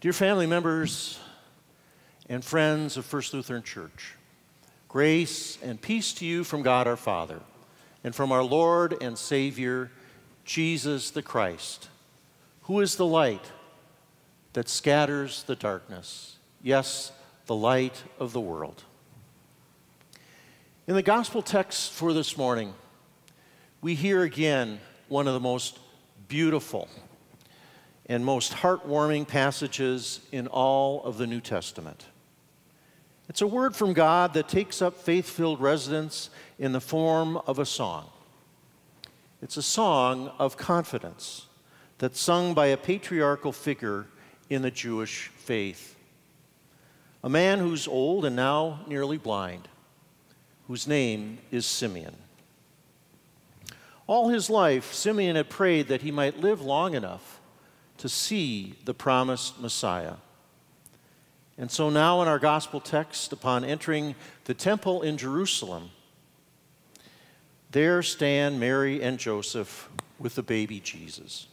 Dear family members and friends of First Lutheran Church, grace and peace to you from God our Father and from our Lord and Savior, Jesus the Christ, who is the light that scatters the darkness. Yes, the light of the world. In the gospel text for this morning, we hear again one of the most beautiful and most heartwarming passages in all of the New Testament. It's a word from God that takes up faith filled residence in the form of a song. It's a song of confidence that's sung by a patriarchal figure in the Jewish faith. A man who's old and now nearly blind, whose name is Simeon. All his life, Simeon had prayed that he might live long enough to see the promised Messiah. And so now, in our gospel text, upon entering the temple in Jerusalem, there stand Mary and Joseph with the baby Jesus,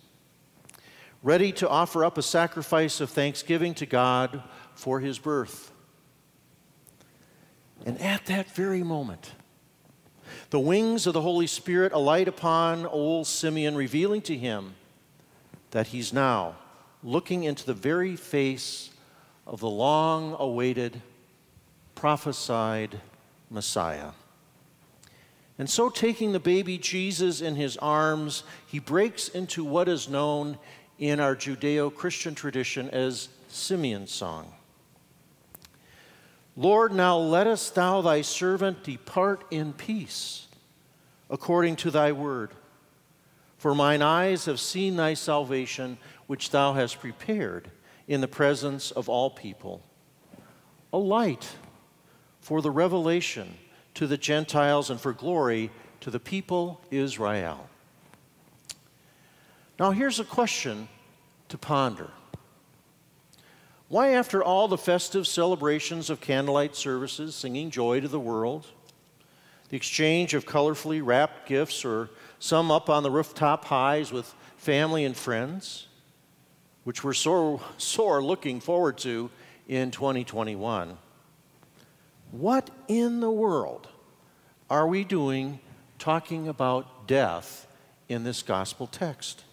ready to offer up a sacrifice of thanksgiving to God for his birth. And at that very moment, the wings of the Holy Spirit alight upon old Simeon, revealing to him that he's now looking into the very face of the long awaited, prophesied Messiah. And so, taking the baby Jesus in his arms, he breaks into what is known in our Judeo Christian tradition as Simeon's song. Lord, now lettest thou thy servant depart in peace, according to thy word. For mine eyes have seen thy salvation, which thou hast prepared in the presence of all people, a light for the revelation to the Gentiles and for glory to the people Israel. Now, here's a question to ponder. Why, after all the festive celebrations of candlelight services, singing joy to the world, the exchange of colorfully wrapped gifts, or some up on the rooftop highs with family and friends, which we're so sore looking forward to in 2021, what in the world are we doing talking about death in this gospel text?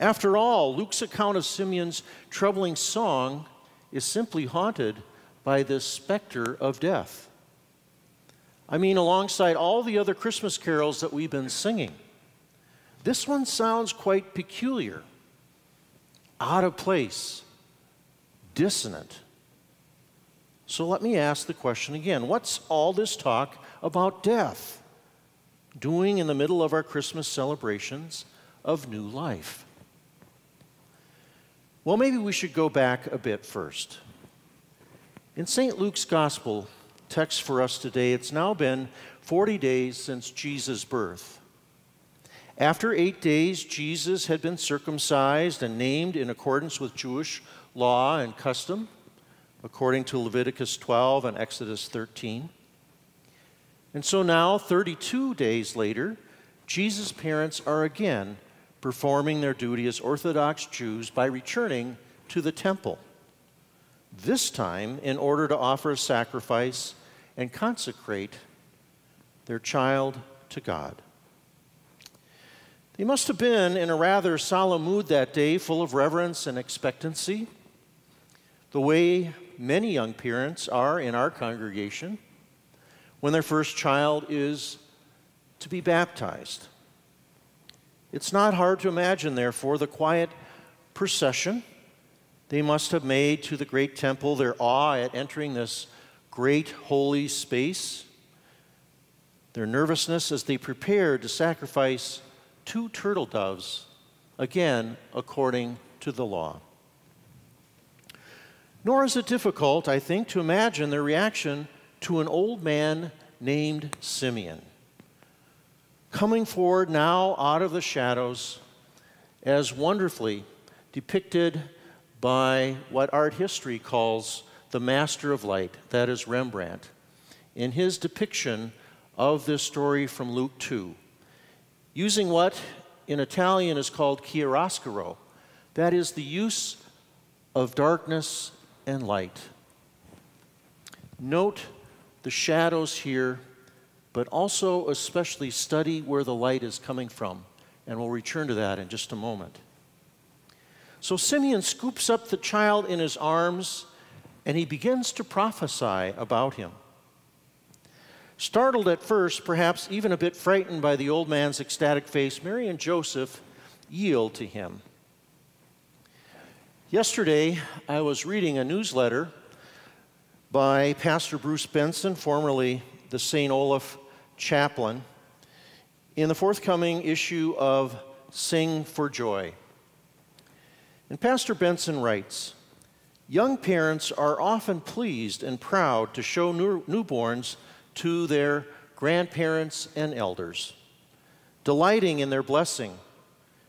After all, Luke's account of Simeon's troubling song is simply haunted by this specter of death. I mean, alongside all the other Christmas carols that we've been singing, this one sounds quite peculiar, out of place, dissonant. So let me ask the question again what's all this talk about death doing in the middle of our Christmas celebrations of new life? Well, maybe we should go back a bit first. In St. Luke's Gospel text for us today, it's now been 40 days since Jesus' birth. After eight days, Jesus had been circumcised and named in accordance with Jewish law and custom, according to Leviticus 12 and Exodus 13. And so now, 32 days later, Jesus' parents are again performing their duty as Orthodox Jews by returning to the temple, this time in order to offer a sacrifice and consecrate their child to God. They must have been in a rather solemn mood that day, full of reverence and expectancy, the way many young parents are in our congregation when their first child is to be baptized. It's not hard to imagine, therefore, the quiet procession they must have made to the great temple, their awe at entering this great holy space, their nervousness as they prepared to sacrifice two turtle doves, again according to the law. Nor is it difficult, I think, to imagine their reaction to an old man named Simeon coming forward now out of the shadows as wonderfully depicted by what art history calls the master of light, that is Rembrandt, in his depiction of this story from Luke 2, using what in Italian is called chiaroscuro, that is the use of darkness and light. Note the shadows here, but also especially study where the light is coming from. And we'll return to that in just a moment. So Simeon scoops up the child in his arms and he begins to prophesy about him. Startled at first, perhaps even a bit frightened by the old man's ecstatic face, Mary and Joseph yield to him. Yesterday, I was reading a newsletter by Pastor Bruce Benson, formerly the St. Olaf chaplain, in the forthcoming issue of Sing for Joy. And Pastor Benson writes Young parents are often pleased and proud to show new- newborns to their grandparents and elders, delighting in their blessing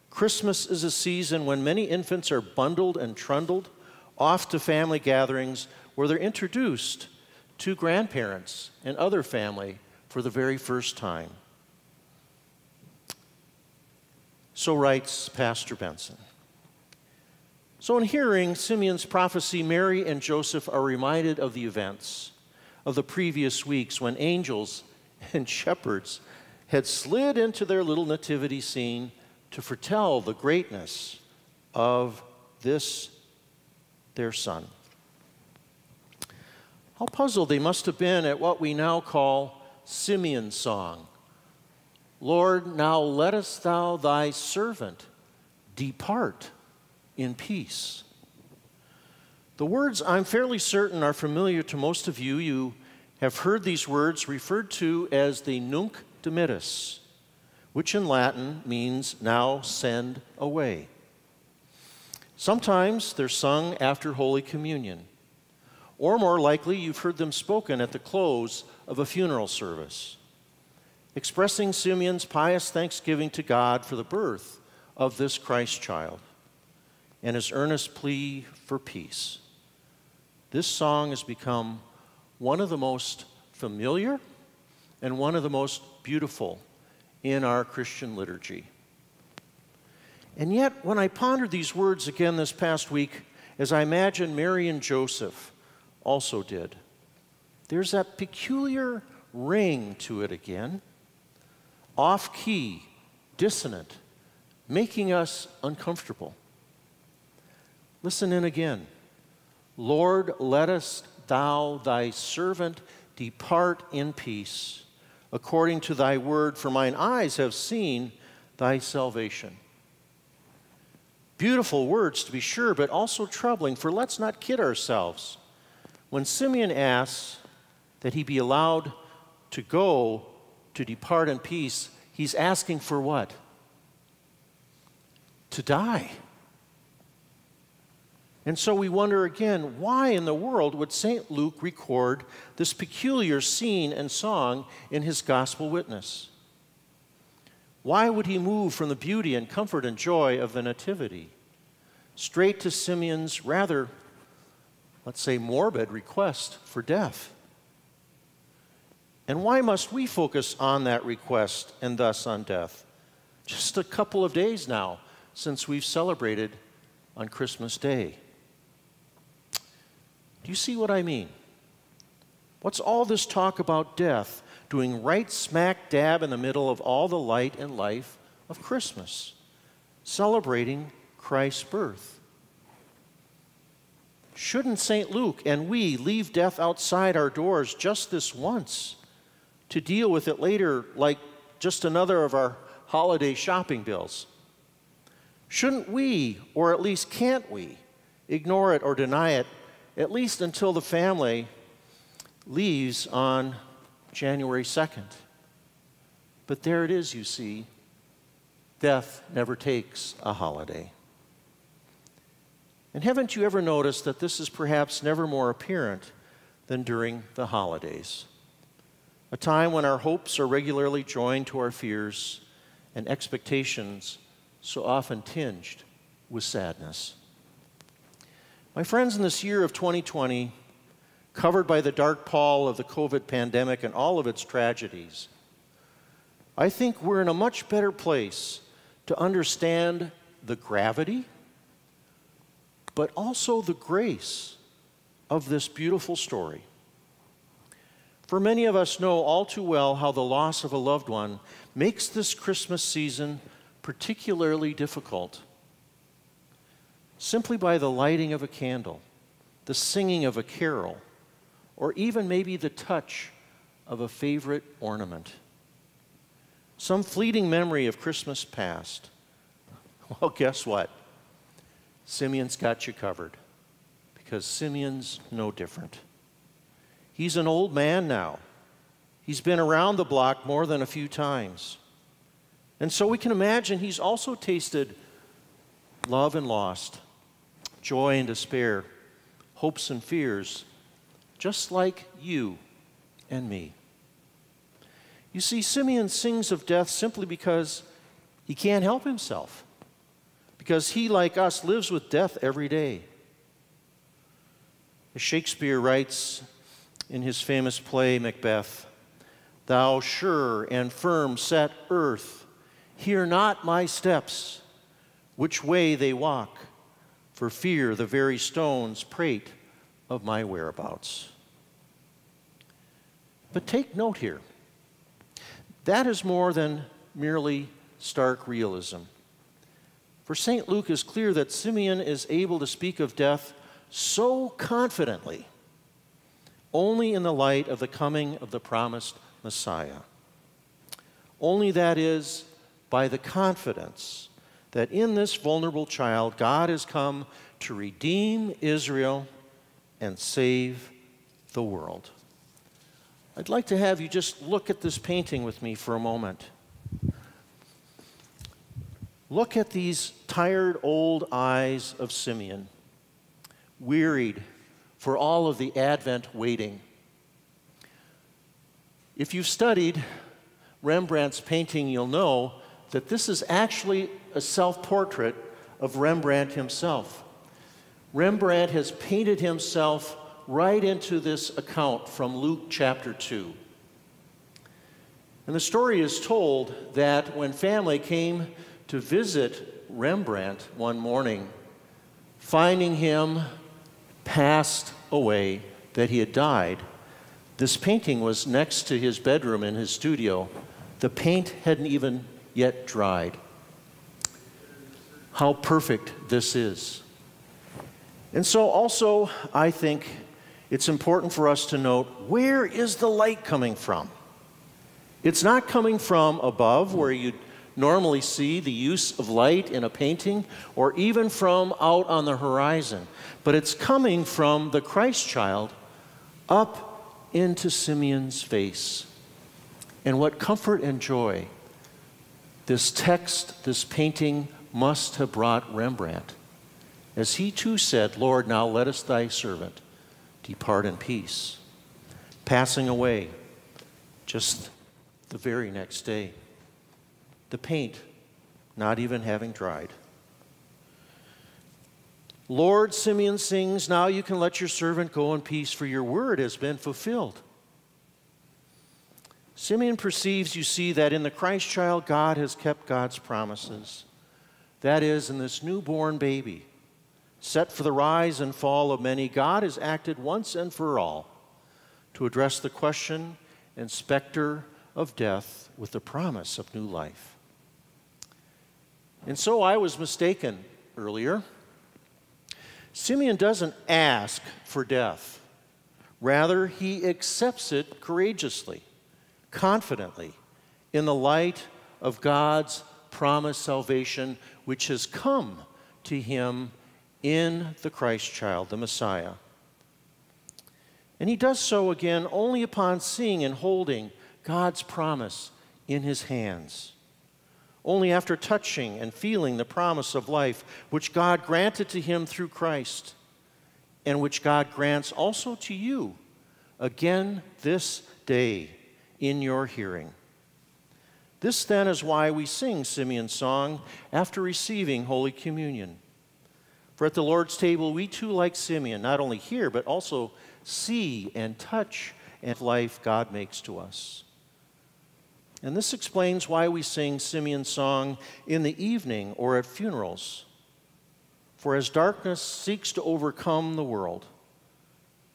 Christmas is a season when many infants are bundled and trundled off to family gatherings where they're introduced to grandparents and other family for the very first time. So writes Pastor Benson. So, in hearing Simeon's prophecy, Mary and Joseph are reminded of the events of the previous weeks when angels and shepherds had slid into their little nativity scene to foretell the greatness of this their son. How puzzled they must have been at what we now call Simeon's song. Lord, now lettest thou thy servant depart in peace. The words, I'm fairly certain, are familiar to most of you. You have heard these words referred to as the Nunc Dimittis, which in Latin means now send away. Sometimes they're sung after Holy Communion, or more likely, you've heard them spoken at the close of a funeral service, expressing Simeon's pious thanksgiving to God for the birth of this Christ child and his earnest plea for peace. This song has become one of the most familiar and one of the most beautiful in our Christian liturgy. And yet, when I pondered these words again this past week, as I imagine Mary and Joseph also did, there's that peculiar ring to it again, off key, dissonant, making us uncomfortable. Listen in again. Lord, lettest thou thy servant depart in peace according to thy word, for mine eyes have seen thy salvation. Beautiful words, to be sure, but also troubling, for let's not kid ourselves. When Simeon asks that he be allowed to go to depart in peace, he's asking for what? To die. And so we wonder again why in the world would St. Luke record this peculiar scene and song in his gospel witness? Why would he move from the beauty and comfort and joy of the Nativity straight to Simeon's rather, let's say, morbid request for death? And why must we focus on that request and thus on death? Just a couple of days now since we've celebrated on Christmas Day. Do you see what I mean? What's all this talk about death doing right smack dab in the middle of all the light and life of Christmas, celebrating Christ's birth? Shouldn't St. Luke and we leave death outside our doors just this once to deal with it later like just another of our holiday shopping bills? Shouldn't we, or at least can't we, ignore it or deny it at least until the family leaves on January 2nd. But there it is, you see. Death never takes a holiday. And haven't you ever noticed that this is perhaps never more apparent than during the holidays? A time when our hopes are regularly joined to our fears and expectations so often tinged with sadness. My friends, in this year of 2020, covered by the dark pall of the COVID pandemic and all of its tragedies, I think we're in a much better place to understand the gravity, but also the grace of this beautiful story. For many of us know all too well how the loss of a loved one makes this Christmas season particularly difficult. Simply by the lighting of a candle, the singing of a carol, or even maybe the touch of a favorite ornament. Some fleeting memory of Christmas past. Well, guess what? Simeon's got you covered because Simeon's no different. He's an old man now. He's been around the block more than a few times. And so we can imagine he's also tasted love and lost, joy and despair, hopes and fears, just like you and me. You see, Simeon sings of death simply because he can't help himself, because he, like us, lives with death every day. As Shakespeare writes in his famous play, Macbeth, Thou sure and firm set earth, hear not my steps, which way they walk, for fear the very stones prate of my whereabouts. But take note here that is more than merely stark realism. For St. Luke is clear that Simeon is able to speak of death so confidently only in the light of the coming of the promised Messiah. Only that is by the confidence that in this vulnerable child, God has come to redeem Israel and save the world. I'd like to have you just look at this painting with me for a moment. Look at these tired old eyes of Simeon, wearied for all of the Advent waiting. If you've studied Rembrandt's painting, you'll know that this is actually a self portrait of Rembrandt himself. Rembrandt has painted himself right into this account from Luke chapter 2. And the story is told that when family came to visit Rembrandt one morning, finding him passed away, that he had died, this painting was next to his bedroom in his studio. The paint hadn't even yet dried. How perfect this is. And so, also, I think it's important for us to note where is the light coming from? It's not coming from above, where you normally see the use of light in a painting, or even from out on the horizon, but it's coming from the Christ child up into Simeon's face. And what comfort and joy this text, this painting must have brought Rembrandt. As he too said, Lord, now let us thy servant depart in peace, passing away just the very next day. The paint not even having dried. Lord, Simeon sings, Now you can let your servant go in peace, for your word has been fulfilled. Simeon perceives, you see, that in the Christ child, God has kept God's promises. That is, in this newborn baby, set for the rise and fall of many, God has acted once and for all to address the question and specter of death with the promise of new life. And so I was mistaken earlier. Simeon doesn't ask for death, rather, he accepts it courageously, confidently, in the light of God's promised salvation, which has come to him in the Christ child, the Messiah. And he does so again only upon seeing and holding God's promise in his hands. Only after touching and feeling the promise of life, which God granted to him through Christ, and which God grants also to you again this day in your hearing. This then is why we sing Simeon's song after receiving Holy Communion. For at the Lord's table, we too, like Simeon, not only hear, but also see and touch and life God makes to us. And this explains why we sing Simeon's song in the evening or at funerals. For as darkness seeks to overcome the world,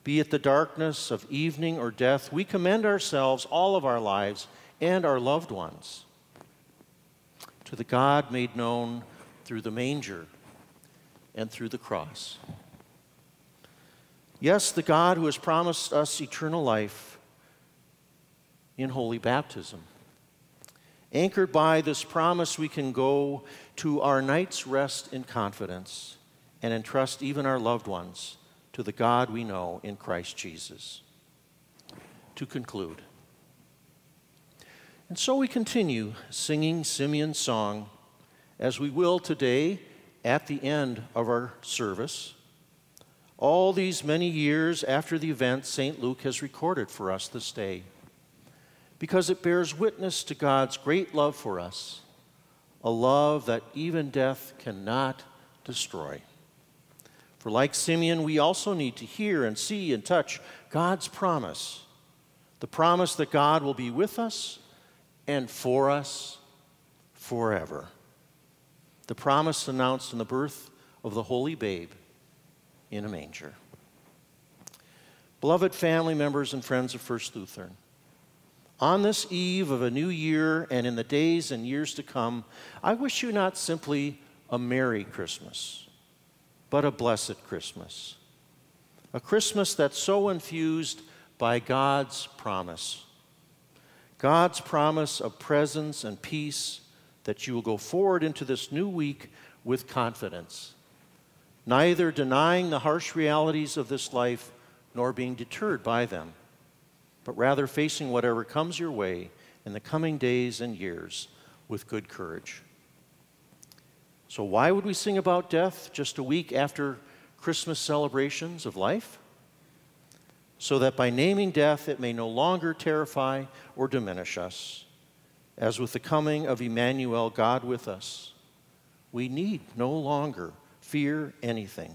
be it the darkness of evening or death, we commend ourselves, all of our lives, and our loved ones to the God made known through the manger and through the cross. Yes, the God who has promised us eternal life in holy baptism. Anchored by this promise, we can go to our night's rest in confidence and entrust even our loved ones to the God we know in Christ Jesus. To conclude, and so we continue singing Simeon's song as we will today at the end of our service. All these many years after the event St. Luke has recorded for us this day, because it bears witness to God's great love for us, a love that even death cannot destroy. For like Simeon, we also need to hear and see and touch God's promise the promise that God will be with us and for us forever. The promise announced in the birth of the holy babe in a manger. Beloved family members and friends of First Lutheran, on this eve of a new year and in the days and years to come, I wish you not simply a Merry Christmas, but a blessed Christmas. A Christmas that's so infused by God's promise God's promise of presence and peace that you will go forward into this new week with confidence, neither denying the harsh realities of this life nor being deterred by them, but rather facing whatever comes your way in the coming days and years with good courage. So, why would we sing about death just a week after Christmas celebrations of life? so that by naming death it may no longer terrify or diminish us. As with the coming of Emmanuel, God with us, we need no longer fear anything.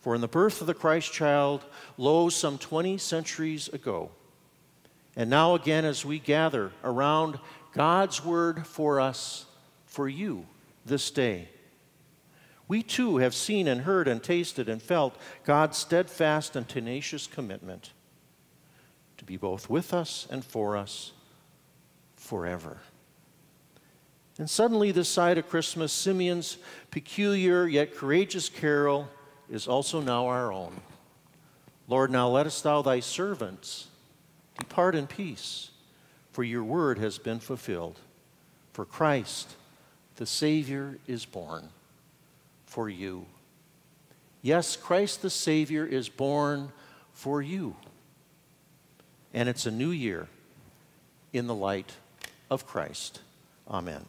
For in the birth of the Christ child, lo, some 20 centuries ago, and now again as we gather around God's word for us, for you this day we too have seen and heard and tasted and felt God's steadfast and tenacious commitment to be both with us and for us forever. And suddenly, this side of Christmas, Simeon's peculiar yet courageous carol is also now our own. Lord, now lettest thou thy servants depart in peace, for your word has been fulfilled. For Christ, the Savior, is born for you. Yes, Christ the Savior is born for you. And it's a new year in the light of Christ. Amen.